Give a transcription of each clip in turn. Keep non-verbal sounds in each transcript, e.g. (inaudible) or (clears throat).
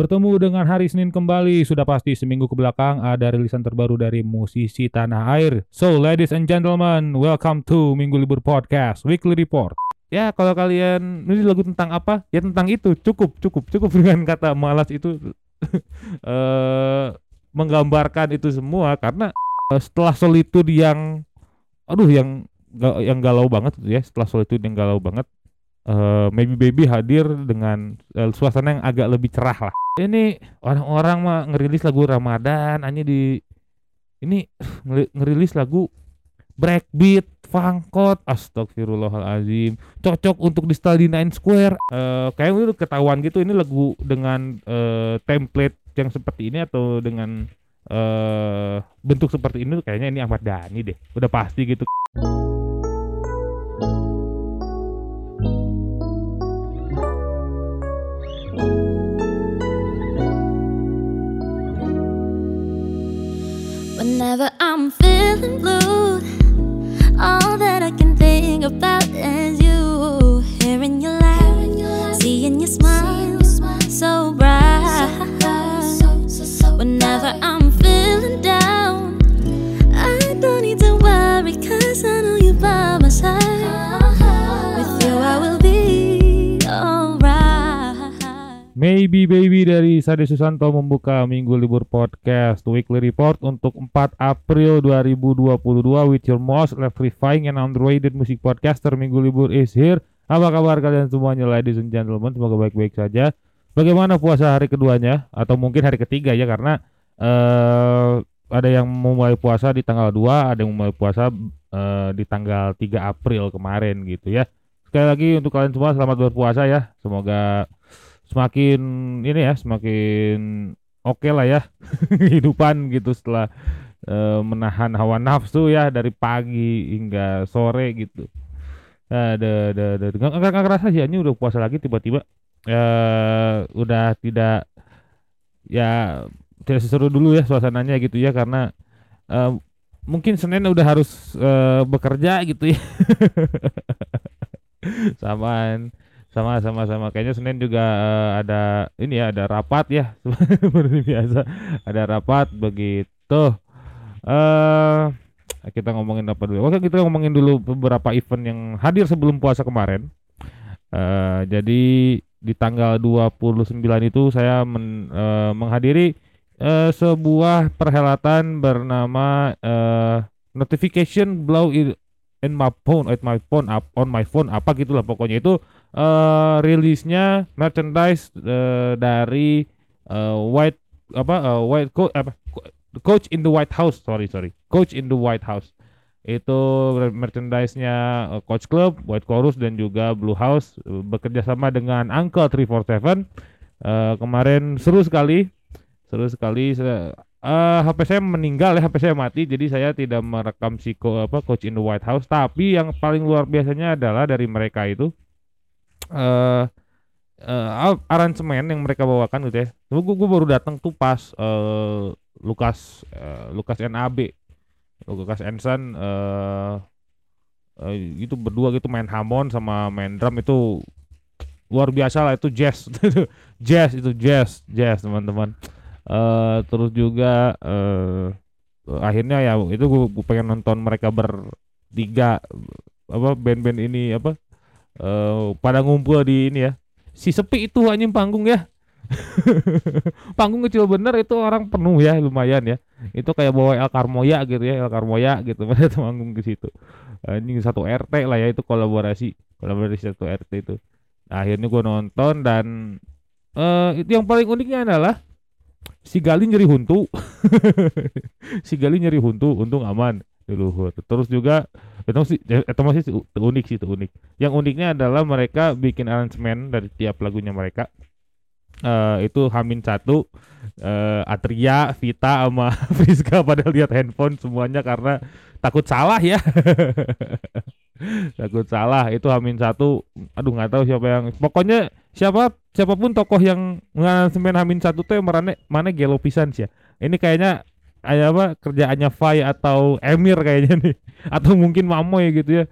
Bertemu dengan hari Senin kembali, sudah pasti seminggu ke belakang ada rilisan terbaru dari musisi tanah air. So, ladies and gentlemen, welcome to Minggu Libur Podcast Weekly Report. Ya, kalau kalian ini lagu tentang apa? Ya tentang itu, cukup, cukup, cukup (laughs) dengan kata malas itu (laughs) eh menggambarkan itu semua karena eh, setelah solitude yang aduh yang yang galau banget ya, setelah solitude yang galau banget eh Maybe Baby hadir dengan eh, suasana yang agak lebih cerah lah. Ini orang-orang mah ngerilis lagu Ramadan, hanya di ini ngeri- ngerilis lagu breakbeat, fangkot, astagfirullahalazim, cocok untuk di style Nine Square. Eh kayaknya itu ketahuan gitu ini lagu dengan eh, template yang seperti ini atau dengan eh bentuk seperti ini kayaknya ini Ahmad Dhani deh. Udah pasti gitu. Whenever I'm feeling blue, all that I can think about is you. Hearing your Maybe Baby dari Sade Susanto membuka Minggu Libur Podcast Weekly Report untuk 4 April 2022 with your most electrifying and underrated music podcaster Minggu Libur is here. Apa kabar kalian semuanya ladies and gentlemen? Semoga baik-baik saja. Bagaimana puasa hari keduanya atau mungkin hari ketiga ya karena eh ada yang memulai puasa di tanggal 2, ada yang memulai puasa eh, di tanggal 3 April kemarin gitu ya. Sekali lagi untuk kalian semua selamat berpuasa ya. Semoga semakin ini ya semakin oke lah ya (laughs) kehidupan gitu setelah eh, menahan hawa nafsu ya dari pagi hingga sore gitu. Ada ada ada. Nggak nggak kerasa sih ini udah puasa lagi tiba-tiba. Eh udah tidak ya tidak seseru dulu ya suasananya gitu ya karena eh, mungkin Senin udah harus eh, bekerja gitu ya. (laughs) Samaan sama sama sama. Kayaknya Senin juga eh, ada ini ya ada rapat ya. (laughs) Seperti biasa ada rapat begitu. Eh kita ngomongin apa dulu? Oke kita ngomongin dulu beberapa event yang hadir sebelum puasa kemarin. Eh jadi di tanggal 29 itu saya men- eh, menghadiri eh, sebuah perhelatan bernama eh, notification blow in, in my phone at my phone up on my phone apa gitulah pokoknya itu eh rilisnya merchandise eh, dari eh, white apa eh, white coach apa Co- coach in the white house. Sorry sorry. Coach in the white house. Itu merchandise-nya coach club white chorus dan juga blue house bekerja sama dengan uncle 347 Eh, kemarin seru sekali. Seru sekali. Eh HP saya meninggal ya HP saya mati jadi saya tidak merekam si apa coach in the white house. Tapi yang paling luar biasanya adalah dari mereka itu eh eh aransemen yang mereka bawakan gitu ya. Gue gue baru datang tuh pas eh Lukas eh, Lukas NAB. Lukas Ensan eh eh, itu berdua gitu main Hammond sama main drum itu luar biasa lah itu jazz. (laughs) jazz itu jazz, jazz teman-teman. eh terus juga eh akhirnya ya itu gue pengen nonton mereka bertiga apa band-band ini apa eh pada ngumpul di ini ya. Si sepi itu anjing panggung ya. (laughs) Panggung kecil bener itu orang penuh ya lumayan ya. Itu kayak bawa El Carmoya gitu ya El Carmoya gitu. (laughs) Pada manggung ke situ. Anjing satu RT lah ya itu kolaborasi. Kolaborasi satu RT itu. Nah, akhirnya gue nonton dan eh itu yang paling uniknya adalah si Gali nyeri huntu. (laughs) Si Gali nyeri huntu untung aman di luhur. Terus juga itu masih itu masih si- unik sih itu unik. Yang uniknya adalah mereka bikin aransemen dari tiap lagunya mereka. Eh itu Hamin satu eh Atria Vita sama (laughs) Friska pada lihat handphone semuanya karena takut salah ya. (laughs) Takut salah. Itu Hamin satu aduh nggak tahu siapa yang pokoknya siapa siapa pun tokoh yang ngaransemen Hamin satu tuh yang mana mana gelo pisan sih ya. Ini kayaknya kayak apa kerjaannya Fai atau Emir kayaknya nih. (laughs) Atau mungkin Mamoy gitu ya.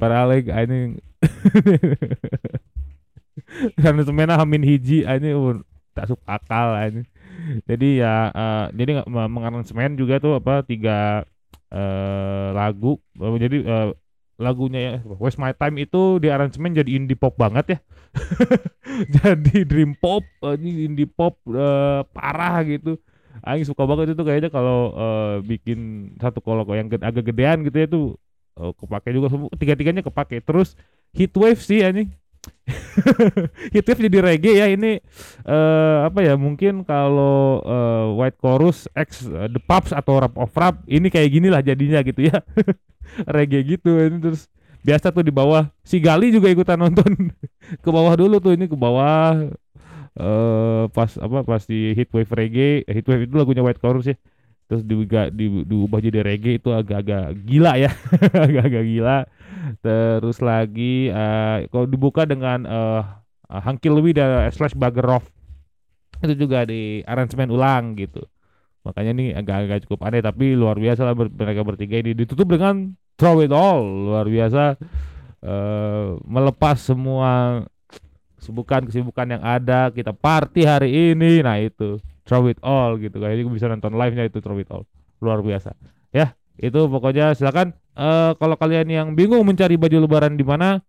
Para leg ini (laughs) karena semena Hamin hiji ini uh, tak masuk akal ini. Jadi ya eh, jadi nggak me- mengaransemen juga tuh apa tiga eh, lagu. Jadi eh, lagunya ya Waste My Time itu di aransemen jadi indie pop banget ya. (laughs) Jadi dream pop ini indie pop eh, parah gitu Aing suka banget itu kayaknya kalau eh, bikin satu kalau yang ged- agak gedean gitu ya tuh eh, kepake juga semua tiga-tiganya kepake. Terus Heatwave sih anjing. (laughs) Heatwave jadi reggae ya ini. Eh apa ya mungkin kalau eh, White Chorus X eh, The Pups atau Rap of Rap ini kayak gini lah jadinya gitu ya. (laughs) Reggae gitu ini terus biasa tuh di bawah. Si Gali juga ikutan nonton. (laughs) Ke bawah dulu tuh ini ke bawah eh pas apa pas di Heatwave reggae eh, Heatwave itu lagunya White Chorus ya terus juga di, diubah jadi reggae itu agak-agak gila ya. (laughs) Agak-agak gila. Terus lagi eh kalau dibuka dengan eh Hanky Louis dan slash Bagerov itu juga di aransemen ulang gitu. Makanya ini agak-agak cukup aneh tapi luar biasa lah ber- mereka bertiga ini. Ditutup dengan Throw It All. Luar biasa eh melepas semua kesibukan-kesibukan yang ada kita party hari ini. Nah itu. Throw It All gitu. Kayaknya bisa nonton live-nya itu Throw It All. Luar biasa. Ya itu pokoknya silakan. Eh kalau kalian yang bingung mencari baju lebaran di mana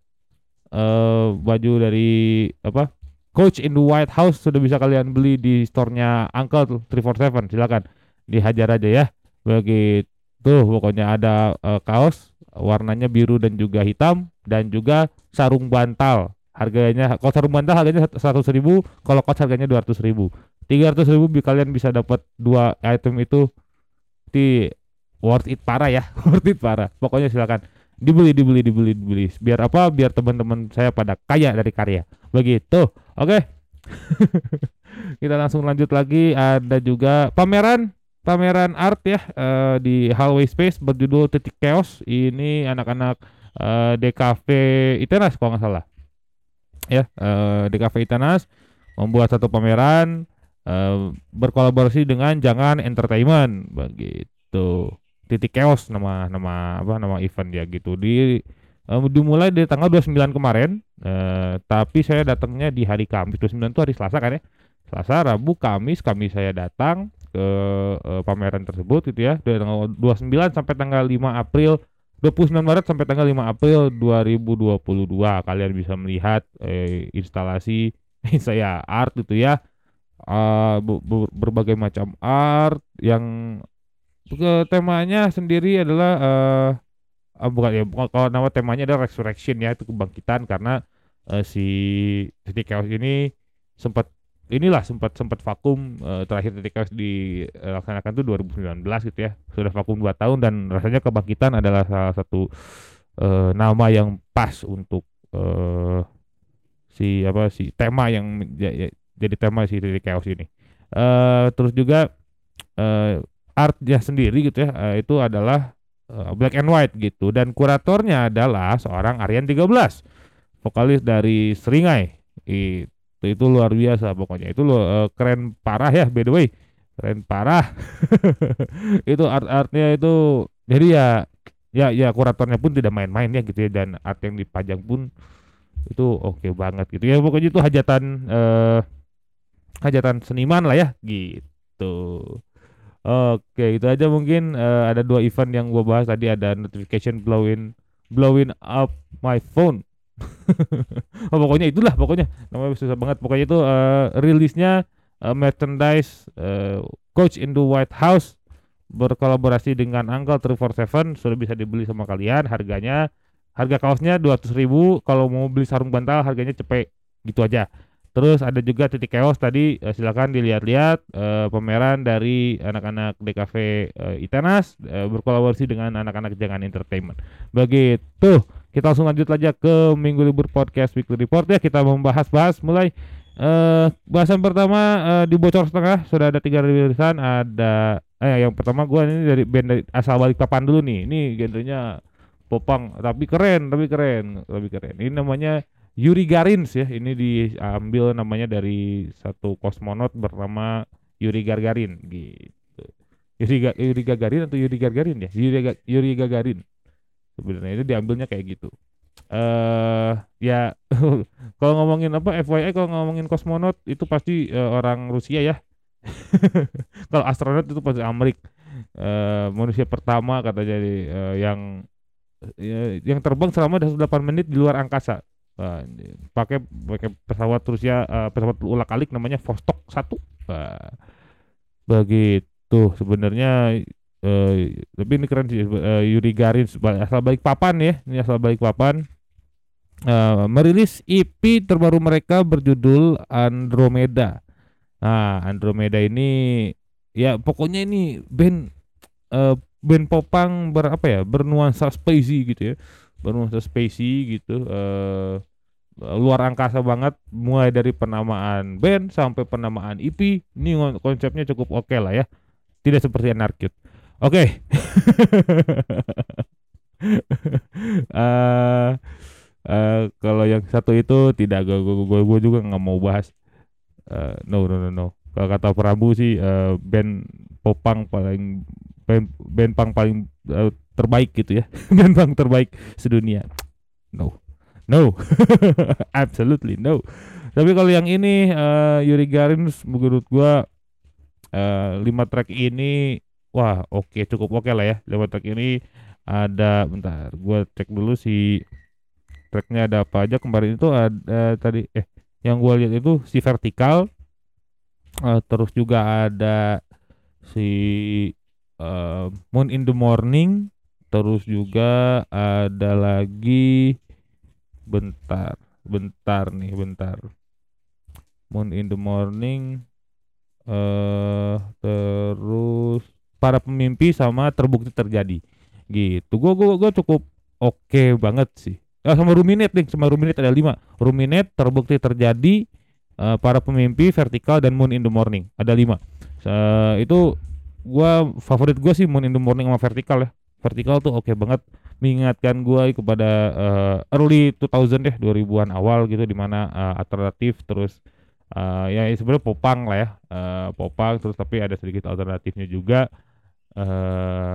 eh baju dari apa Coach in the White House sudah bisa kalian beli di store-nya Uncle 347 silakan. Dihajar aja ya. Begitu. Pokoknya ada eh, kaos warnanya biru dan juga hitam dan juga sarung bantal harganya kalau sarung bantal harganya seratus ribu kalau kaos harganya dua ratus ribu. tiga ratus ribu kalian bisa dapat dua item itu di worth it parah ya (laughs) worth it parah. Pokoknya silakan dibeli dibeli dibeli dibeli. Biar apa? Biar teman-teman saya pada kaya dari karya. Begitu oke? (laughs) Kita langsung lanjut lagi. Ada juga pameran pameran art ya eh, di hallway space berjudul titik chaos. Ini anak-anak eh, DKV Itenas kalau nggak salah ya. Eh, DKV Itenas membuat satu pameran eh, berkolaborasi dengan Jangan Entertainment. Begitu. Titik chaos nama nama apa nama event ya gitu. Di eh, dimulai dari tanggal 29 kemarin eh, tapi saya datangnya di hari Kamis. 29 itu hari Selasa kan ya? Selasa Rabu Kamis Kamis saya datang ke eh, pameran tersebut gitu ya. Dari tanggal 29 sampai tanggal 5 April 29 Maret sampai tanggal 5 April 2022 kalian bisa melihat eh, instalasi (laughs) saya art gitu ya. Be- berbagai macam art yang ke temanya sendiri adalah ah, bukan ya bukan kalau nama temanya adalah resurrection ya itu kebangkitan. Karena eh, si titik chaos ini sempat inilah sempat sempat vakum eh, terakhir chaos dilaksanakan tuh 2019 gitu ya. Sudah vakum 2 tahun dan rasanya kebangkitan adalah salah satu eh, nama yang pas untuk eh, si apa si tema yang ja- ja- jadi tema si titik chaos ini. Eh terus juga eh artnya sendiri gitu ya eh, itu adalah eh, black and white gitu. Dan kuratornya adalah seorang Aryan 13 vokalis dari Seringai itu itu luar biasa pokoknya itu lu- eh, keren parah ya by the way. Keren parah. (laughs) Itu art-artnya itu jadi ya ya ya kuratornya pun tidak main-main ya gitu ya dan art yang dipajang pun itu oke banget gitu ya. Pokoknya itu hajatan eh hajatan seniman lah ya gitu. Oke, itu aja mungkin eh, ada dua event yang gua bahas tadi ada notification blowing blowing up my phone. (laughs) oh, pokoknya itulah pokoknya namanya susah banget. Pokoknya itu eh, rilisnya eh, merchandise eh, Coach in the White House berkolaborasi dengan Uncle 347 sudah bisa dibeli sama kalian. Harganya harga kaosnya 200.000 kalau mau beli sarung bantal harganya cepet gitu aja. Terus ada juga titik chaos tadi eh, silakan dilihat-lihat eh, pameran dari anak-anak DKV eh, Itenas eh, berkolaborasi dengan anak-anak Jangan Entertainment. Begitu. Kita langsung lanjut aja ke Minggu Libur Podcast Weekly Report ya. Kita membahas-bahas mulai eh bahasan pertama eh, di bocor setengah sudah ada tiga rilisan ada eh yang pertama gua ini dari band dari asal balik papan dulu nih. Ini genrenya popang tapi keren, tapi keren, tapi keren. Ini namanya Yuri Garins ya. Ini diambil namanya dari satu kosmonot bernama Yuri Gagarin gitu. Yuri, Ga- Yuri Gagarin atau Yuri Gagarin ya? Yuri, Ga- Yuri Gagarin. Sebenarnya itu diambilnya kayak gitu. eh ya (laughs) kalau ngomongin apa FYI kalau ngomongin kosmonot itu pasti eh, orang Rusia ya. (laughs) kalau astronot itu pasti Amerik. Eh, manusia pertama katanya di, eh, yang eh, yang terbang selama 8 menit di luar angkasa. Ini pakai pakai pesawat Rusia eh, pesawat ulak alik namanya Vostok 1. Wah, begitu sebenarnya eh tapi ini keren sih eh, Yuri Garin asal balik papan ya ini asal balik papan. Eh, merilis EP terbaru mereka berjudul Andromeda. Nah Andromeda ini ya pokoknya ini band eh, band popang ber apa ya bernuansa spacey gitu ya. Bernuansa spacey gitu eh luar angkasa banget mulai dari penamaan band sampai penamaan EP ini konsepnya cukup oke lah ya. Tidak seperti Anarcute oke. (laughs) Eh, eh, kalau yang satu itu tidak gue gue gue juga nggak mau bahas. Eh, no no no no. Kalau kata Prabu sih eh, band popang paling band, band pang paling eh, terbaik gitu ya. (laughs) Band pang terbaik sedunia. No. No. (laughs) Absolutely no. Tapi kalau yang ini eh, Yuri Garin menurut gua eh, lima track ini wah oke cukup oke lah ya lima track ini. Ada bentar gua cek dulu si tracknya ada apa aja. Kemarin itu ada tadi eh yang gua lihat itu si vertikal eh, terus juga ada si eh, Moon in the Morning terus juga ada lagi bentar bentar nih bentar. Moon in the Morning eh terus para pemimpi sama terbukti terjadi. Gitu. Gua gua gua cukup oke banget sih. Ah, sama Ruminate nih sama Ruminate ada lima. Ruminate terbukti terjadi eh, para pemimpi vertikal dan Moon in the Morning. Ada lima. Eh, itu gua favorit gua sih Moon in the Morning sama vertikal ya. Vertikal tuh oke banget. Mengingatkan gua kepada eh, early 2000 deh 2000-an awal gitu di mana eh, alternatif terus eh, ya sebenarnya popang lah ya. Eh, popang terus tapi ada sedikit alternatifnya juga. Eh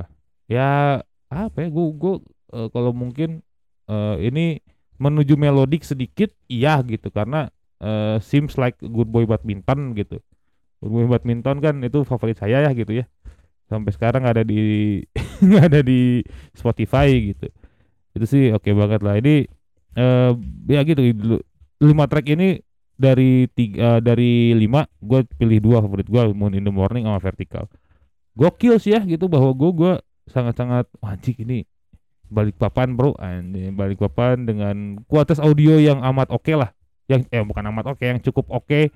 ya apa ya gua gua eh, kalau mungkin eh, ini menuju melodik sedikit iya gitu. Karena eh, seems like good boy badminton gitu. Good boy badminton kan itu favorit saya ya gitu ya. Sampai sekarang ada di (laughs) ada di Spotify gitu. Itu sih oke banget lah. Ini eh ya gitu dulu lima track ini dari tiga eh, dari lima gue pilih dua favorit gue Moon in the Morning sama Vertical. Gokil sih ya gitu bahwa gue gue sangat-sangat wajib ini balik papan bro. Anjing balik papan dengan kualitas audio yang amat oke lah. Yang eh bukan amat oke yang cukup oke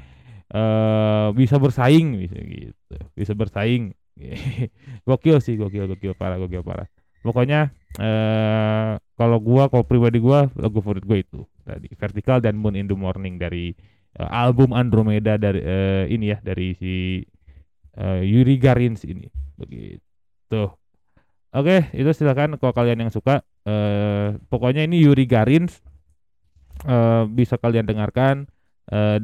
eh bisa bersaing bisa gitu bisa bersaing. (laughs) Gokil sih gokil gokil parah gokil parah. Pokoknya eh kalau gua kalau pribadi gua lagu favorit gua itu tadi Vertical dan Moon in the Morning dari eh, album Andromeda dari eh, ini ya dari si eh, Yuri Garins ini begitu Oke, itu silakan kalau kalian yang suka. eh pokoknya ini Yuri Garins eh bisa kalian dengarkan.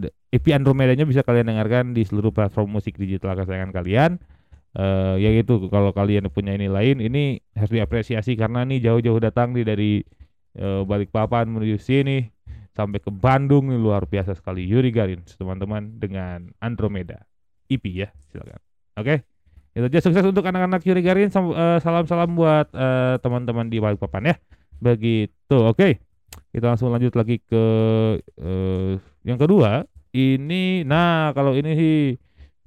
d- EP Andromedanya bisa kalian dengarkan di seluruh platform musik digital kesayangan kalian. eh ya gitu, kalau kalian punya ini lain, ini harus diapresiasi karena nih jauh-jauh datang nih dari eh, Balikpapan menuju sini sampai ke Bandung nih luar biasa sekali Yuri Garins teman-teman dengan Andromeda EP ya silakan. Oke. Itu aja sukses untuk anak-anak Yuri Garin. Eh, Salam-salam buat eh, teman-teman di Balikpapan ya. Begitu. Oke. Kita langsung lanjut lagi ke eh, yang kedua. Ini nah kalau ini sih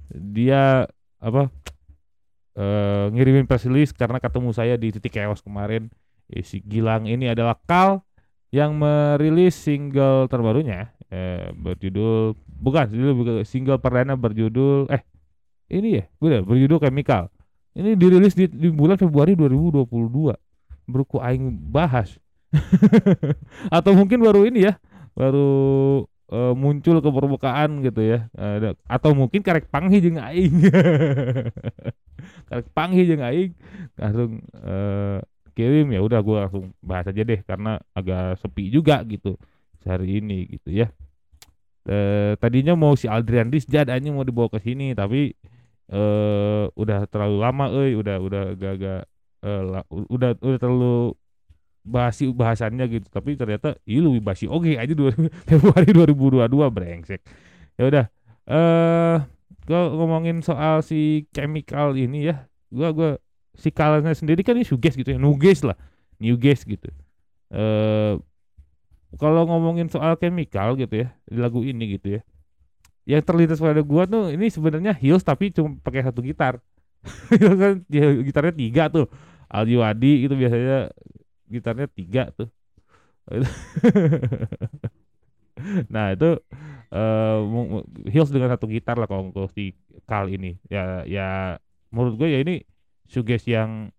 dia apa eh, ngirimin press release karena ketemu saya di titik chaos kemarin. Eh, si Gilang ini adalah Kal yang merilis single terbarunya eh, berjudul bukan single single perdana berjudul eh ini ya udah berjudul Chemical. Ini dirilis di, di bulan Februari 2022 berku aing bahas. (laughs) Atau mungkin baru ini ya baru eh, muncul ke permukaan gitu ya. Da- atau mungkin karek panghi jeung aing. (laughs) Karek panghi jeung aing. Langsung eh, kirim ya udah gua langsung bahas aja deh karena agak sepi juga gitu hari ini gitu ya. Eh, tadinya mau si Aldrian Rizjad aja mau dibawa ke sini tapi eh udah terlalu lama euy udah udah agak-agak eh, la- udah udah terlalu basi bahasannya gitu. Tapi ternyata iya lebih basi. Oke aja dua, (laughs) Februari 2022 brengsek. Ya udah eh kalau ngomongin soal si chemical ini ya. Gua gua si kalanya sendiri kan ini suges gitu ya nuges lah new gas gitu. Eh kalau ngomongin soal chemical gitu ya di lagu ini gitu ya yang terlintas pada gua tuh ini sebenarnya Hills tapi cuma pakai satu gitar. (laughs) Kan ya, gitarnya tiga tuh Aldi Wadi itu biasanya gitarnya tiga tuh. (laughs) Nah itu mu- Hills dengan satu gitar lah kalau untuk si Kal ini. Ya ya menurut gue ya ini suges yang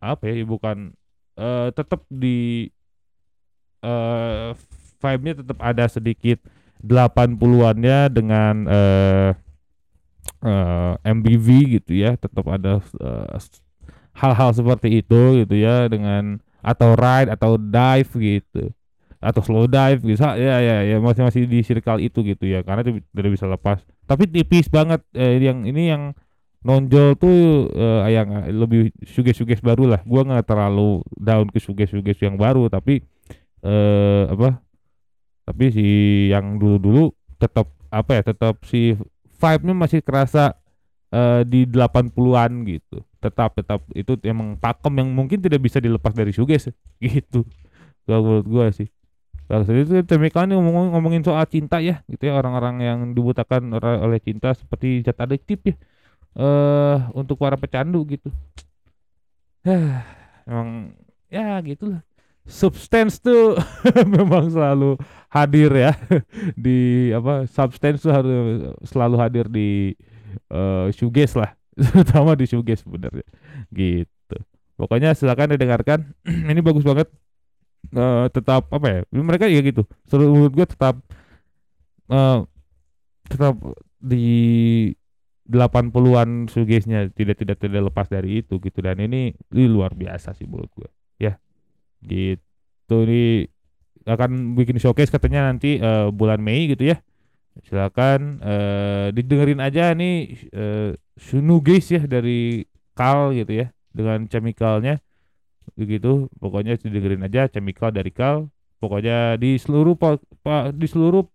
apa ya bukan eh tetap di eh vibe-nya tetap ada sedikit 80-annya dengan eh eh, MBV gitu ya. Tetap ada s- hal-hal seperti itu gitu ya dengan atau ride atau dive gitu. Atau slow dive bisa ya ya ya masih masih di circle itu gitu ya karena itu tidak bisa lepas. Tapi tipis banget eh, yang ini yang nonjol tuh eh, yang lebih suges-suges baru lah. Gua nggak terlalu down ke suges-suges yang baru tapi eh apa tapi si yang dulu-dulu tetap apa ya tetap si vibe-nya masih kerasa eh, di 80-an gitu. Tetap tetap itu emang pakem yang mungkin tidak bisa dilepas dari suges (laughs) gitu. Kalau menurut gua sih. Kalau itu Chemical ini ngomong ngomongin soal cinta ya gitu ya. Orang-orang yang dibutakan oleh cinta seperti zat adiktif ya eh untuk para pecandu gitu. Emang ya gitulah. Substance tuh (laughs) memang selalu hadir ya. (laughs) Di apa substance tuh harus selalu hadir di eh shoegaze lah. (laughs) Terutama di shoegaze sebenarnya. Gitu. Pokoknya silakan didengarkan. (clears throat) Ini bagus banget. Eh tetap apa ya mereka ya gitu. Seluruh gue tetap eh tetap di 80-an shoegaze-nya tidak tidak tidak lepas dari itu gitu. Dan ini, ini luar biasa sih menurut gue ya gitu. Nih akan bikin showcase katanya nanti eh, bulan Mei gitu ya. Silakan eh didengerin aja nih eh shoegaze ya dari Kal gitu ya. Dengan chemicalnya. Begitu. Pokoknya didengerin aja chemical dari Kal. Pokoknya di seluruh po- pa- di seluruh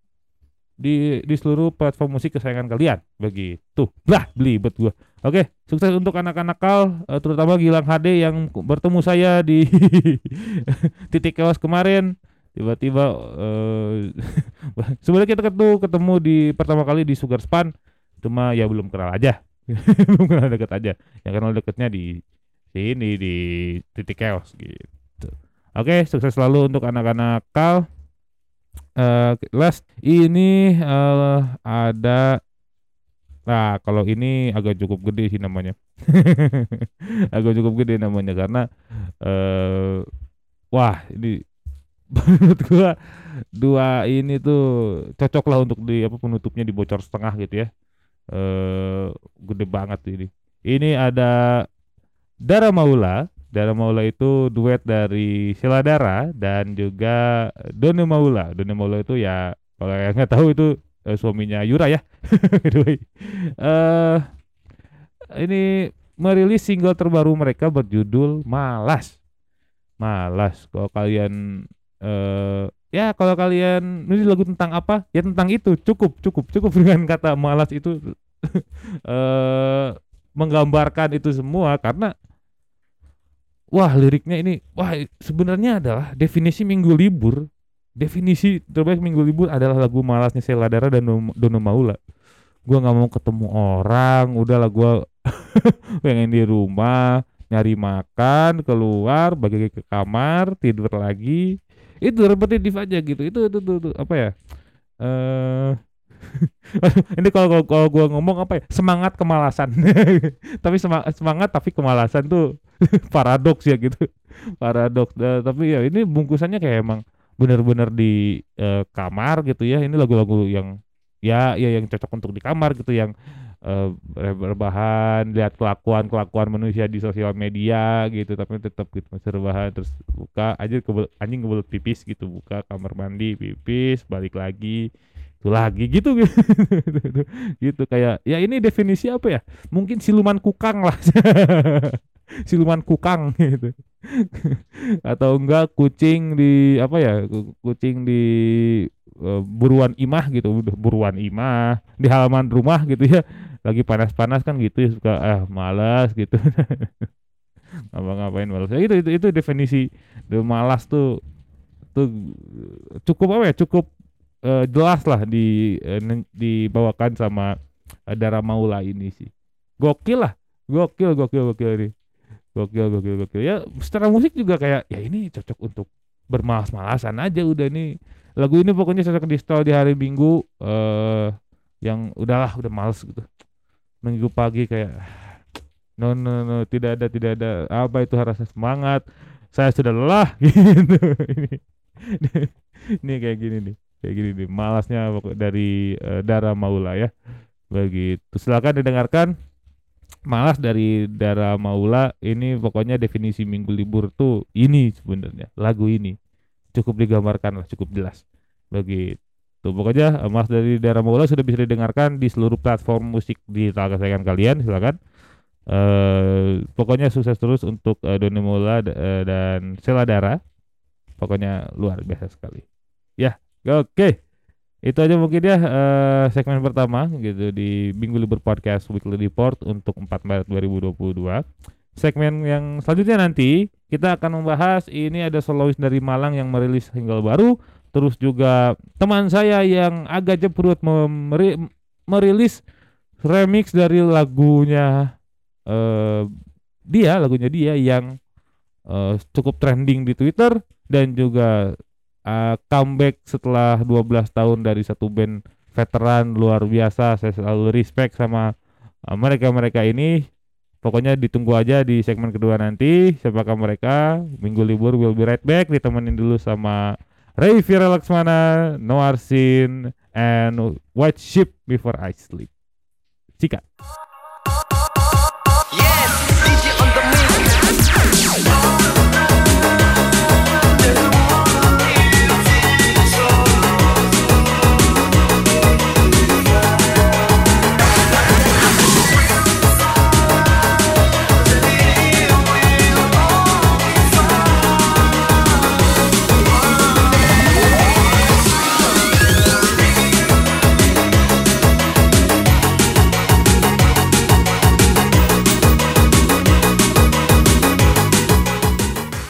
di di seluruh platform musik kesayangan kalian. Begitu. Lah belibet gua. Oke sukses untuk anak-anak Kal eh, terutama Gilang HD yang bertemu saya di (laughs) titik kewas kemarin. Tiba-tiba eh (laughs) sebenarnya kita ketemu ketemu di pertama kali di Sugar Span. Cuma ya belum kenal aja. (laughs) Belum kenal deket aja. Yang kenal deketnya di sini di titik chaos gitu. Oke sukses selalu untuk anak-anak Kal eh last ini eh, ada nah kalau ini agak cukup gede sih namanya. (laughs) Agak cukup gede namanya karena eh wah ini (laughs) menurut gua dua ini tuh cocok lah untuk di apa penutupnya di bocor setengah gitu ya. Eh gede banget ini. Ini ada Dara Maula Dara Maula itu duet dari Sheila Dara dan juga Doni Maula. Doni Maula itu ya kalau yang nggak tahu itu eh, suaminya Yura ya. (laughs) By the way. eh ini merilis single terbaru mereka berjudul Malas. Malas. Kalau kalian eh ya kalau kalian ini lagu tentang apa? Ya tentang itu. Cukup cukup cukup (laughs) dengan kata malas itu. (laughs) Eh menggambarkan itu semua karena wah liriknya ini wah sebenarnya adalah definisi minggu libur. Definisi terbaik minggu libur adalah lagu malasnya Sheila Dara dan Dono Maula. Gua nggak mau ketemu orang udahlah gua (laughs) pengen di rumah nyari makan keluar bagi ke kamar tidur lagi. Itu repetitif aja gitu. Itu itu, itu, itu apa ya? Eh (laughs) ini kalau kalau- kalau gua ngomong apa ya? Semangat kemalasan. (laughs) Tapi semangat, semangat tapi kemalasan tuh (laughs) paradoks ya gitu. Paradoks. Eh, tapi ya ini bungkusannya kayak emang bener-bener di eh, kamar gitu ya. Ini lagu-lagu yang ya ya yang cocok untuk di kamar gitu yang eh, berbahan lihat kelakuan kelakuan manusia di sosial media gitu tapi tetap gitu masih terus buka aja kebel, anjing kebelet pipis gitu buka kamar mandi pipis balik lagi itu lagi gitu gitu, (laughs) gitu kayak ya ini definisi apa ya? Mungkin siluman kukang lah. (laughs) Siluman kukang (laughs) gitu. Atau enggak kucing di apa ya ku- kucing di eh, buruan imah gitu. Buruan imah di halaman rumah gitu ya. Lagi panas-panas kan gitu ya suka ah malas gitu. Ngapa-ngapain malas ya itu itu itu definisi the malas tuh tuh cukup apa ya? Cukup eh, jelas lah di nen- dibawakan sama eh, Dara Maula ini sih. Gokil lah. Gokil gokil gokil ini. Gokil gokil gokil. Ya secara musik juga kayak ya ini cocok untuk bermalas-malasan aja udah nih. Lagu ini pokoknya cocok di stall di hari Minggu eh yang udahlah udah males gitu. Minggu pagi kayak (sighs) no no no tidak ada tidak ada apa itu rasa semangat. Saya sudah lelah (laughs) gitu. Ini (laughs) ini kayak gini nih kayak gini nih malasnya dari eh, Dara Maula ya. Begitu. Silakan didengarkan. Malas dari Dara Maula ini pokoknya definisi minggu libur tuh ini sebenarnya lagu ini. Cukup digambarkan lah cukup jelas. Begitu. Pokoknya eh, malas dari Dara Maula sudah bisa didengarkan di seluruh platform musik di kesayangan kalian silakan. Eh pokoknya sukses terus untuk eh, Doni Maula d- eh, dan Sela Dara. Pokoknya luar biasa sekali. Ya oke itu aja mungkin ya eh, segmen pertama gitu di Minggu Libur Podcast Weekly Report untuk 4 Maret 2022. Segmen yang selanjutnya nanti kita akan membahas ini ada solois dari Malang yang merilis single baru, terus juga teman saya yang agak jeprut memeri- merilis remix dari lagunya eh dia, lagunya dia yang eh, cukup trending di Twitter dan juga uh, comeback setelah 12 tahun dari satu band veteran luar biasa. Saya selalu respect sama uh, mereka-mereka ini. Pokoknya ditunggu aja di segmen kedua nanti. Siapakah mereka? Minggu libur will be right back. Ditemenin dulu sama Ray Vira Laksmana, Noir Sin, and White Sheep Before I Sleep. Sikat.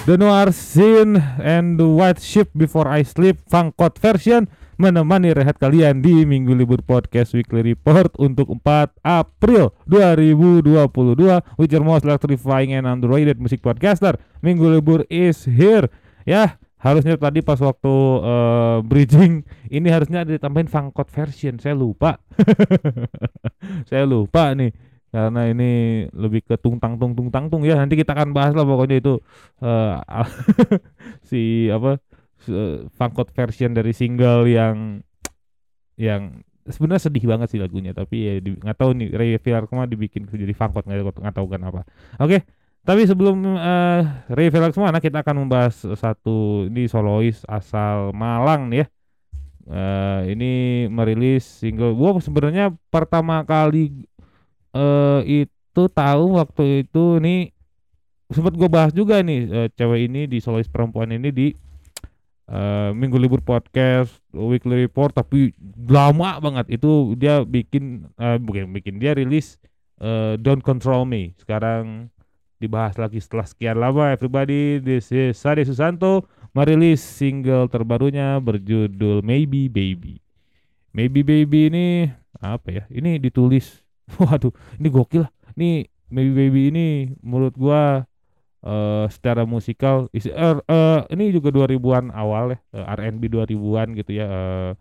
The Noir Scene and the White Sheep Before I Sleep Fangkot version menemani rehat kalian di Minggu Libur Podcast Weekly Report untuk 4 April 2022 with your most electrifying and underrated music podcaster Minggu Libur is here. Ya harusnya tadi pas waktu eh, bridging ini harusnya ditambahin Fangkot version. Saya lupa. (laughs) Saya lupa nih karena ini lebih ke tung tang tung tung tang tung ya. Nanti kita akan bahas lah pokoknya itu eh, (laughs) si apa Fangkot version dari single yang yang sebenarnya sedih banget sih lagunya. Tapi ya nggak tahu nih Ray Villarsma dibikin jadi Fangkot nggak tahu kenapa. Oke tapi sebelum eh, Ray nah kita akan membahas satu ini solois asal Malang nih ya. Eh, ini merilis single gua sebenarnya pertama kali eh itu tahu waktu itu nih sempat gue bahas juga nih eh, cewek ini di solois perempuan ini di eh, minggu libur podcast weekly report tapi lama banget. Itu dia bikin eh, bukan bikin dia rilis eh, Don't Control Me. Sekarang dibahas lagi setelah sekian lama everybody. This is Sade Susanto merilis single terbarunya berjudul Maybe Baby. Maybe Baby ini apa ya ini ditulis (laughs) waduh ini gokil lah. Ini Maybe Baby ini menurut gua eh secara musikal is- er- eh, ini juga 2000-an awal ya eh, R&B 2000-an gitu ya eh,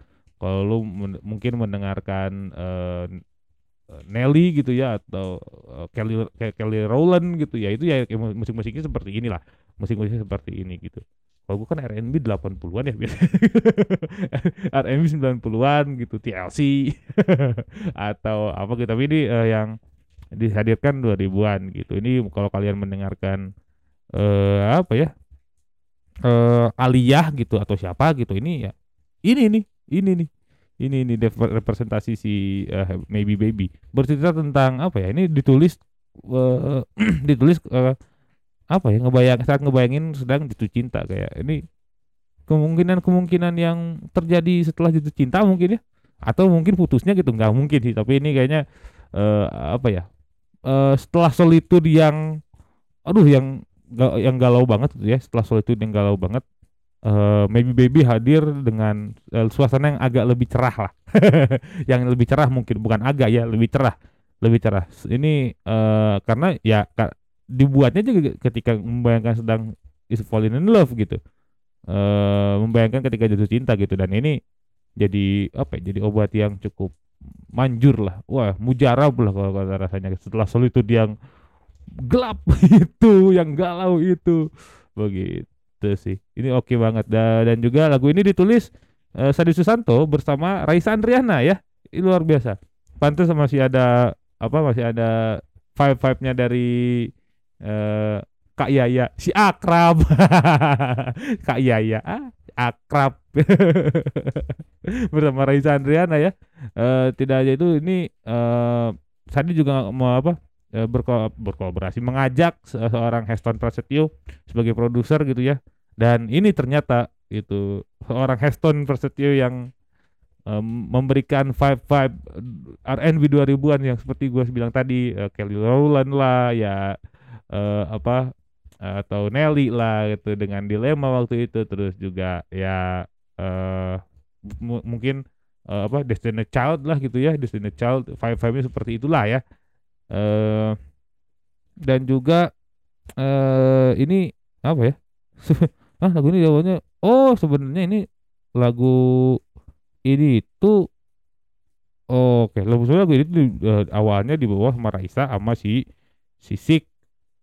kalau lu men- mungkin mendengarkan eh, Nelly gitu ya atau Kelly Ke- Kelly Rowland gitu ya itu ya musik-musiknya seperti inilah musik-musiknya seperti ini gitu kalau gua kan R&B 80-an ya (laughs) R&B 90-an gitu TLC (laughs) atau apa gitu tapi ini eh, yang dihadirkan 2000-an gitu. Ini kalau kalian mendengarkan eh apa ya eh Aliyah gitu atau siapa gitu ini ya ini nih ini nih ini dep- representasi si eh, Maybe Baby. Bercerita tentang apa ya ini ditulis eh, (clears throat) ditulis eh, apa ya ngebayang saat ngebayangin sedang jatuh cinta kayak ini kemungkinan-kemungkinan yang terjadi setelah jatuh cinta mungkin ya? Atau mungkin putusnya gitu nggak mungkin sih tapi ini kayaknya eh, apa ya eh, setelah solitude yang aduh yang yang galau banget gitu ya setelah solitude yang galau banget eh maybe baby hadir dengan eh, suasana yang agak lebih cerah lah. (laughs) Yang lebih cerah mungkin bukan agak ya lebih cerah lebih cerah. Ini eh karena ya dibuatnya juga ketika membayangkan sedang is falling in love gitu. Eh membayangkan ketika jatuh cinta gitu. Dan ini jadi apa ya, jadi obat yang cukup manjur lah. Wah mujarab lah kalau kata rasanya. Setelah solitude yang gelap (laughs) itu yang galau itu. Begitu sih. Ini oke banget. Da- dan juga lagu ini ditulis eh, Sadi Susanto bersama Raisa Andriana ya. Ini luar biasa. Pantas masih ada apa masih ada vibe vibe nya dari eh, Kak Yaya. Si akrab. (laughs) Kak Yaya. Ah, akrab. (laughs) Bersama Raisa Andriana ya. Eh, tidak aja itu ini eh Sadi juga mau apa eh, berko- berkolaborasi mengajak se- seorang Heston Prasetyo sebagai produser gitu ya. Dan ini ternyata itu seorang Heston Prasetyo yang em, memberikan vibe vibe R&B 2000-an yang seperti gue bilang tadi eh, Kelly Rowland lah ya eh, apa atau Nelly lah gitu dengan dilema waktu itu. Terus juga ya mu- mungkin eh, apa Destiny Child lah gitu ya Destiny Child vibe vibe seperti itulah ya. Eh dan juga eh ini apa ya? (laughs) Ah lagu ini awalnya oh sebenarnya ini lagu ini itu oke lagu sebenarnya lagu ini eh, awalnya di bawah sama Raisa sama si Sisik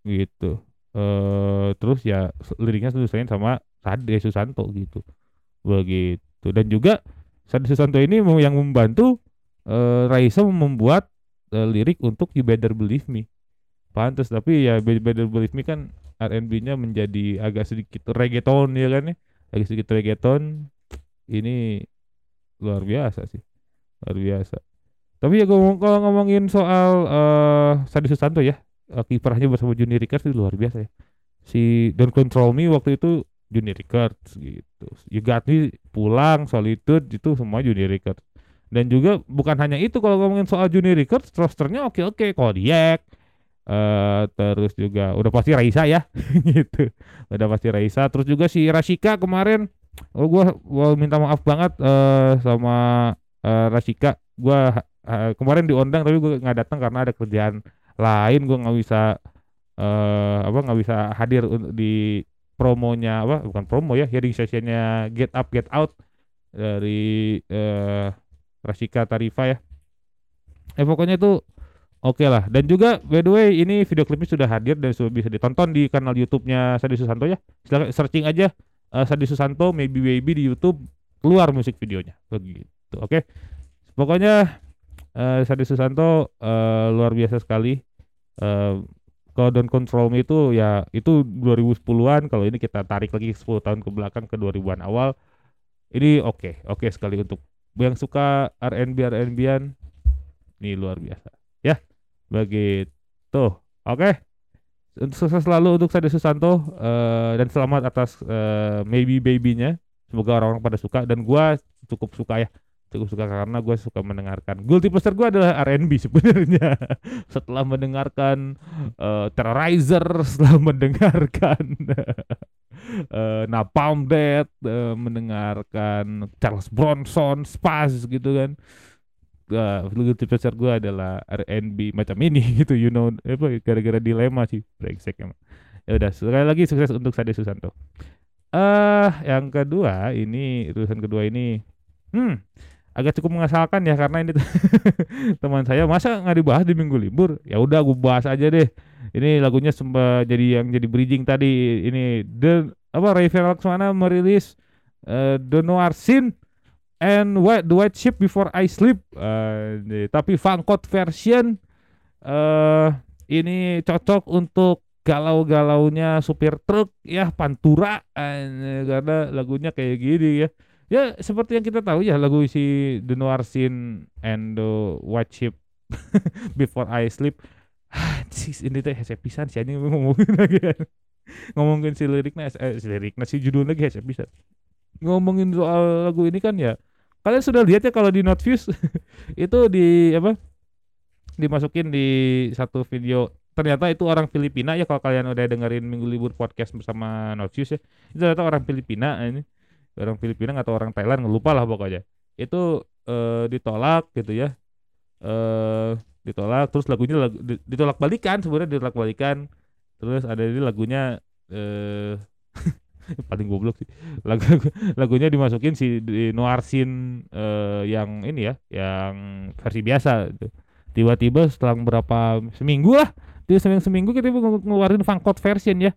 gitu. Eh terus ya liriknya ditulisin sama Sade Susanto gitu. Begitu. Dan juga Sade Susanto ini yang membantu eh, Raisa membuat eh, lirik untuk You Better Believe Me. Pantas tapi ya Be- Better Believe Me kan R&B-nya menjadi agak sedikit reggaeton ya kan ya? Agak sedikit reggaeton. Ini luar biasa sih. Luar biasa. Tapi ya kalau ngomongin soal eh Sadi Susanto ya eh, kiprahnya bersama Juni Ricards itu luar biasa ya. Si Don't Control Me waktu itu Juni Ricards gitu. You Got Me pulang Solitude itu semua Juni Ricards dan juga bukan hanya itu kalau ngomongin soal Juni Ricards rosternya oke oke Kodiak eh terus juga udah pasti Raisa ya (laughs) gitu. Udah pasti Raisa. Terus juga si Rashika kemarin oh gua gua minta maaf banget eh sama eh, Rashika. Gua eh, kemarin diundang tapi gua nggak datang karena ada kerjaan lain gua nggak bisa eh apa nggak bisa hadir di promonya apa bukan promo ya hearing sessionnya Get Up Get Out dari eh Rashika Tarifa ya. Eh pokoknya itu oke lah. Dan juga by the way ini video klipnya sudah hadir dan sudah bisa ditonton di kanal YouTube-nya Sadi Susanto ya. Silakan searching aja eh, Sadi Susanto Maybe Baby di YouTube keluar musik videonya. Begitu oke? Pokoknya eh, Sadi Susanto eh, luar biasa sekali eh, kalau Don't Control Me itu ya itu 2010-an kalau ini kita tarik lagi 10 tahun ke belakang ke 2000-an awal ini oke oke sekali untuk yang suka R&B R&B-an ini luar biasa ya begitu oke. Untuk sukses selalu untuk Sadi Susanto eh, dan selamat atas eh, maybe baby-nya semoga orang-orang pada suka dan gua cukup suka ya cukup suka karena gue suka mendengarkan. Guilty pleasure gue adalah R&B sebenarnya. (laughs) Setelah mendengarkan eh, Terrorizer (laughs) setelah mendengarkan (laughs) eh, Napalm Death eh, mendengarkan Charles Bronson Spaz gitu kan. Uh, guilty pleasure gue adalah R&B macam ini gitu you know apa gara-gara dilema sih brengsek emang. Ya udah sekali lagi sukses untuk Sade Susanto. Eh yang kedua ini urusan kedua ini hmm agak cukup mengesalkan ya karena ini (laughs) teman saya masa nggak dibahas di minggu libur? Ya udah gue bahas aja deh. Ini lagunya sempat jadi yang jadi bridging tadi ini the apa Ray Laksmana merilis eh, The Noir Scene and White, The White Ship Before I Sleep. Nih, tapi Fangkot version eh ini cocok untuk galau-galaunya supir truk ya Pantura. Eh, karena lagunya kayak gini ya ya seperti yang kita tahu ya lagu si The Noir Scene and The White Ship (laughs) Before I Sleep. Ah, sis, ini teh hese pisan sih anjing ngomongin lagi. Ngomongin si liriknya eh, si liriknya si judulnya guys bisa ngomongin soal lagu ini kan ya kalian sudah lihat ya kalau di Not Views (laughs) itu di apa dimasukin di satu video. Ternyata itu orang Filipina ya kalau kalian udah dengerin minggu libur podcast bersama Not Views ya. Itu ternyata orang Filipina ini orang Filipina atau orang Thailand lupa lah pokoknya. Itu eh, ditolak gitu ya. Eh ditolak terus lagunya lagu, di- ditolak balikan sebenarnya ditolak balikan terus ada ini lagunya eh (laughs) paling goblok sih. Lagu lagunya dimasukin si di Noir Scene eh, yang ini ya yang versi biasa. Tiba-tiba setelah berapa seminggu lah dia seminggu seminggu kita nge- ngeluarin Fangkot version ya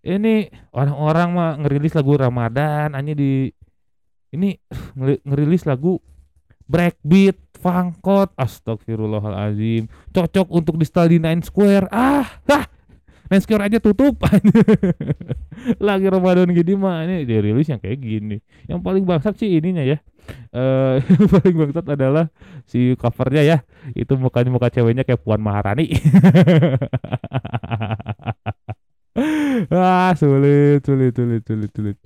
ini orang-orang mah ngerilis lagu Ramadan hanya di ini ngeri- ngerilis lagu breakbeat Fangkot astagfirullahalazim. Cocok untuk di style di Nine Square. Ah ah Nine Square aja tutup. (laughs) Lagi Ramadan gini mah ini dirilis yang kayak gini. Yang paling bangsat sih ininya ya. Eh (laughs) yang paling bangsat adalah si covernya ya. Itu mukanya muka ceweknya kayak Puan Maharani (laughs) (laughs) ah sulit sulit sulit sulit sulit.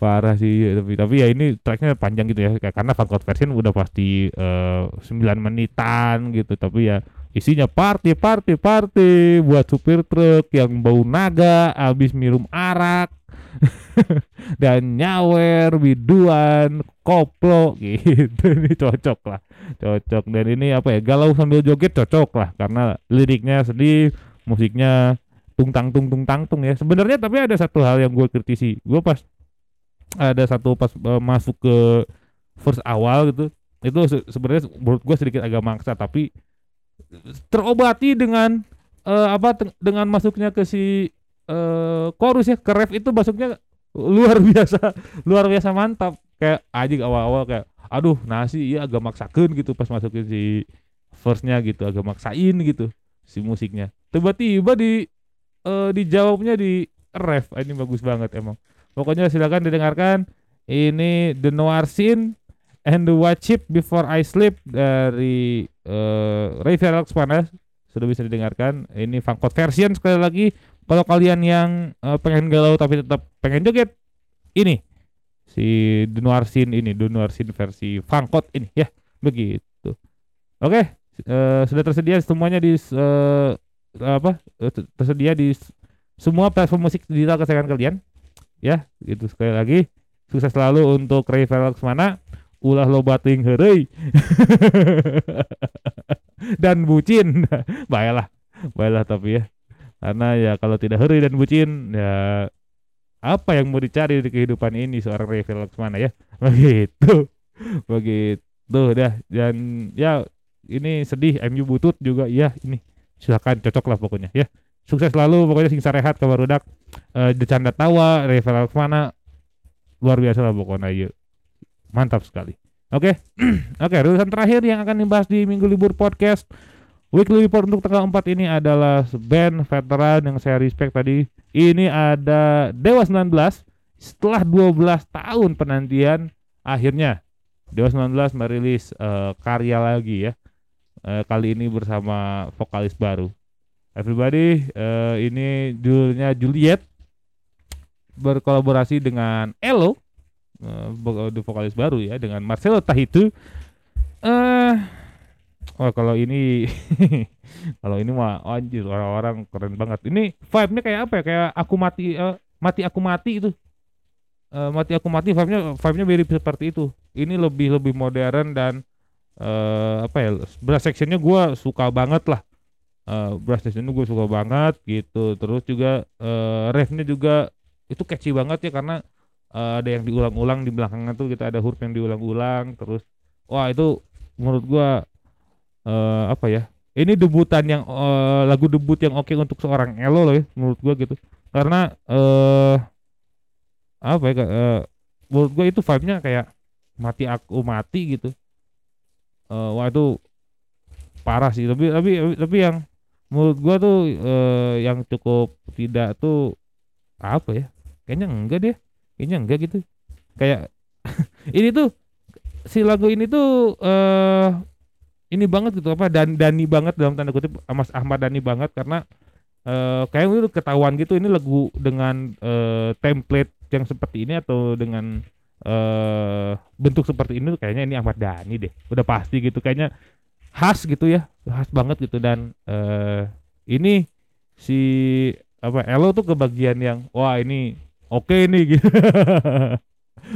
Parah sih tapi tapi ya ini tracknya panjang gitu ya karena Fangkot version udah pasti 9 menitan gitu tapi ya isinya party party party buat supir truk yang bau naga habis minum arak (laughs) dan nyawer biduan koplo (laughs) gitu ini cocok lah cocok. Dan ini apa ya galau sambil joget cocok lah karena liriknya sedih musiknya tung tang tung tung tang tung ya. Sebenarnya tapi ada satu hal yang gue kritisi. Gue pas ada satu pas eh, masuk ke first awal gitu itu se- sebenarnya menurut gue sedikit agak maksa tapi terobati dengan eh, apa dengan masuknya ke si eh chorus ya. Ke ref itu masuknya luar (laughs) biasa luar biasa mantap. Kayak anjing awal-awal kayak aduh nasi iya agak maksakan gitu pas masukin si verse-nya gitu agak maksain gitu si musiknya. Tiba-tiba di eh dijawabnya di ref. Ah, ini bagus banget emang. Pokoknya silakan didengarkan. Ini The Noir Scene and the Watch It Before I Sleep dari eh Ray Felix Panas. Sudah bisa didengarkan. Ini Fangkot version sekali lagi. Kalau kalian yang eh, pengen galau tapi tetap pengen joget ini. Si The Noir Scene ini The Noir Scene versi Fangkot ini. Ya begitu. Oke eh, sudah tersedia semuanya di eh, apa eh, ter- tersedia di semua platform musik digital kesayangan kalian. Ya gitu. Sekali lagi sukses selalu untuk Ray Felix mana. Ulah lo bating heureuy. (laughs) Dan bucin (laughs) baiklah baiklah tapi ya. Karena ya kalau tidak heri dan bucin ya apa yang mau dicari di kehidupan ini seorang Ray Felix mana ya? (laughs) Begitu. Begitu dah. Dan ya ini sedih. MU butut juga ya ini silakan cocok lah pokoknya ya. Sukses selalu pokoknya sing sarehat kabar udak. Eh decanda tawa Ray Felix mana luar biasa lah pokoknya ya mantap sekali. Oke (clears throat) oke rilisan terakhir yang akan dibahas di minggu libur podcast. Weekly report untuk tanggal 4 ini adalah band veteran yang saya respect tadi. Ini ada Dewa 19 setelah 12 tahun penantian akhirnya Dewa 19 merilis eh, karya lagi ya. Eh, kali ini bersama vokalis baru. Everybody, eh, ini judulnya Juliet berkolaborasi dengan Elo di vokalis baru ya dengan Marcelo Tahitu. Eh Oh kalau ini (laughs) kalau ini mah oh, anjir orang-orang keren banget. Ini vibe-nya kayak apa ya? Kayak aku mati eh, mati aku mati itu. Eh, mati aku mati vibe-nya vibe-nya mirip seperti itu. Ini lebih lebih modern dan eh apa ya? Brass section-nya gua suka banget lah. Eh brass section-nya gue suka banget gitu. Terus juga eh ref-nya juga itu catchy banget ya karena eh, ada yang diulang-ulang di belakangnya tuh kita ada huruf yang diulang-ulang terus wah itu menurut gua eh apa ya ini debutan yang eh, lagu debut yang oke untuk seorang Elo loh ya menurut gua gitu karena eh apa ya eh, menurut gua itu vibe-nya kayak mati aku mati gitu Eh wah itu parah sih. Tapi tapi tapi yang menurut gua tuh eh, yang cukup tidak tuh apa ya? Kayaknya enggak deh. Kayaknya enggak gitu. Kayak (laughs) ini tuh si lagu ini tuh eh ini banget gitu. Apa dan Dani banget dalam tanda kutip Mas Ahmad Dani banget. Karena eh kayak itu ketahuan gitu ini lagu dengan eh, template yang seperti ini atau dengan eh bentuk seperti ini tuh kayaknya ini Ahmad Dhani deh. Udah pasti gitu. Kayaknya khas gitu ya. Khas banget gitu. Dan eh ini si apa Elo tuh kebagian yang wah ini oke nih gitu. (laughs)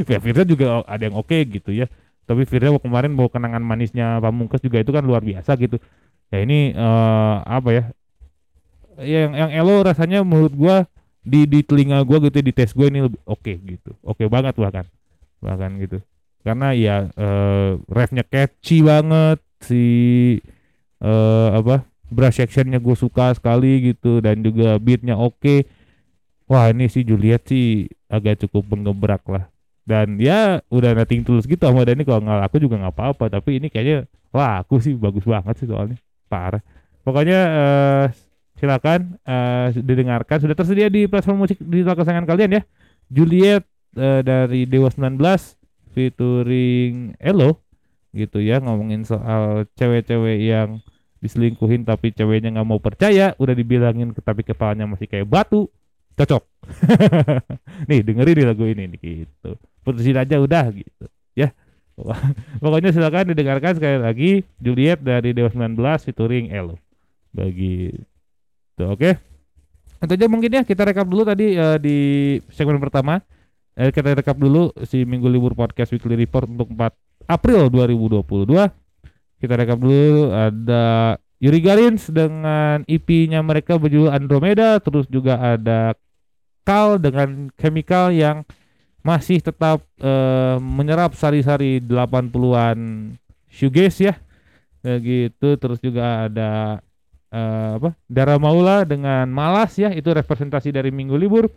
Ya Firza juga ada yang oke gitu ya. Tapi Firza kemarin bawa kenangan manisnya Pamungkas juga itu kan luar biasa gitu. Ya ini eh apa ya yang yang Elo rasanya menurut gua di di telinga gua gitu di tes gue ini lebih oke gitu. Oke banget bahkan bahkan gitu. Karena ya eh refnya catchy banget si eh apa brush sectionnya gue suka sekali gitu dan juga beatnya oke. Wah ini si Juliet sih agak cukup menggebrak lah. Dan ya udah nothing tulus gitu sama Dani. Kalau nggak laku juga nggak apa-apa. Tapi ini kayaknya wah aku sih bagus banget sih soalnya. Parah. Pokoknya eh silakan eh didengarkan. Sudah tersedia di platform musik digital kesayangan kalian ya. Juliet eh, dari Dewa 19 featuring Elo gitu ya ngomongin soal cewek-cewek yang diselingkuhin tapi ceweknya nggak mau percaya udah dibilangin tapi kepalanya masih kayak batu cocok (laughs) nih dengerin nih lagu ini nih gitu putusin aja udah gitu ya (laughs) pokoknya silakan didengarkan sekali lagi Juliet dari Dewa 19 featuring Elo bagi Tuh, oke. Itu aja mungkin ya kita rekap dulu tadi eh, di segmen pertama. Eh, kita rekap dulu si Minggu Libur Podcast Weekly Report untuk 4 April 2022. Kita rekap dulu ada Yuri Garins dengan EP-nya mereka berjudul Andromeda, terus juga ada Kal dengan Chemical yang masih tetap eh, menyerap sari-sari 80-an shoegaze ya. Begitu terus juga ada eh, apa? Dara Maula dengan Malas ya itu representasi dari Minggu Libur.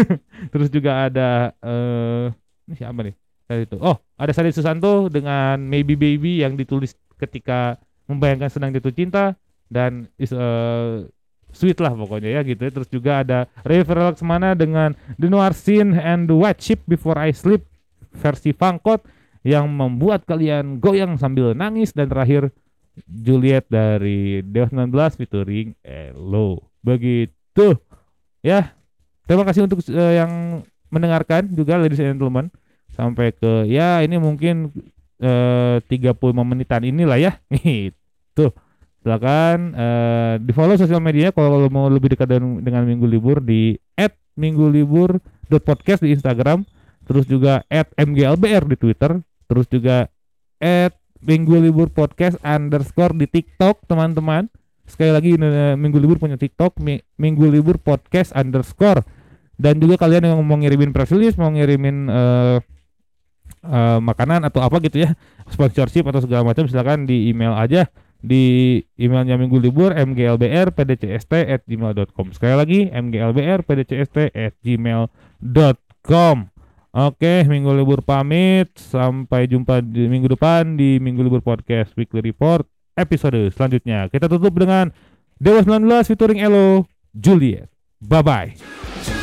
(laughs) Terus juga ada eh ini siapa nih? Tadi itu. Oh ada Sari Susanto dengan Maybe Baby yang ditulis ketika membayangkan senang jatuh cinta dan is eh, sweet lah pokoknya ya gitu ya. terus juga ada Ray Laksmana dengan The Noir Scene and The White Ship Before I Sleep versi Fangkot yang membuat kalian goyang sambil nangis dan terakhir Juliet dari Dewa 19 featuring Elo. Begitu. Ya. Terima kasih untuk eh, yang mendengarkan juga ladies and gentlemen. Sampai ke ya ini mungkin eh 35 menitan inilah ya. (laughs) Gitu. Silakan eh di follow sosial media kalau mau lebih dekat dengan, dengan Minggu Libur di @minggulibur.podcast di Instagram, terus juga @mglbr di Twitter, terus juga Minggu Libur Podcast underscore di TikTok teman-teman. Sekali lagi eh, Minggu Libur punya TikTok Mi- Minggu Libur Podcast underscore. Dan juga kalian yang mau ngirimin press release, mau ngirimin eh, eh, makanan atau apa gitu ya, sponsorship atau segala macam silakan di email aja. Di emailnya Minggu Libur mglbr pdcst at gmail.com sekali lagi mglbr pdcst at gmail.com Oke, minggu libur pamit. Sampai jumpa di minggu depan di Minggu Libur Podcast Weekly Report episode selanjutnya. Kita tutup dengan Dewa 19 featuring Elo Juliet. Bye bye.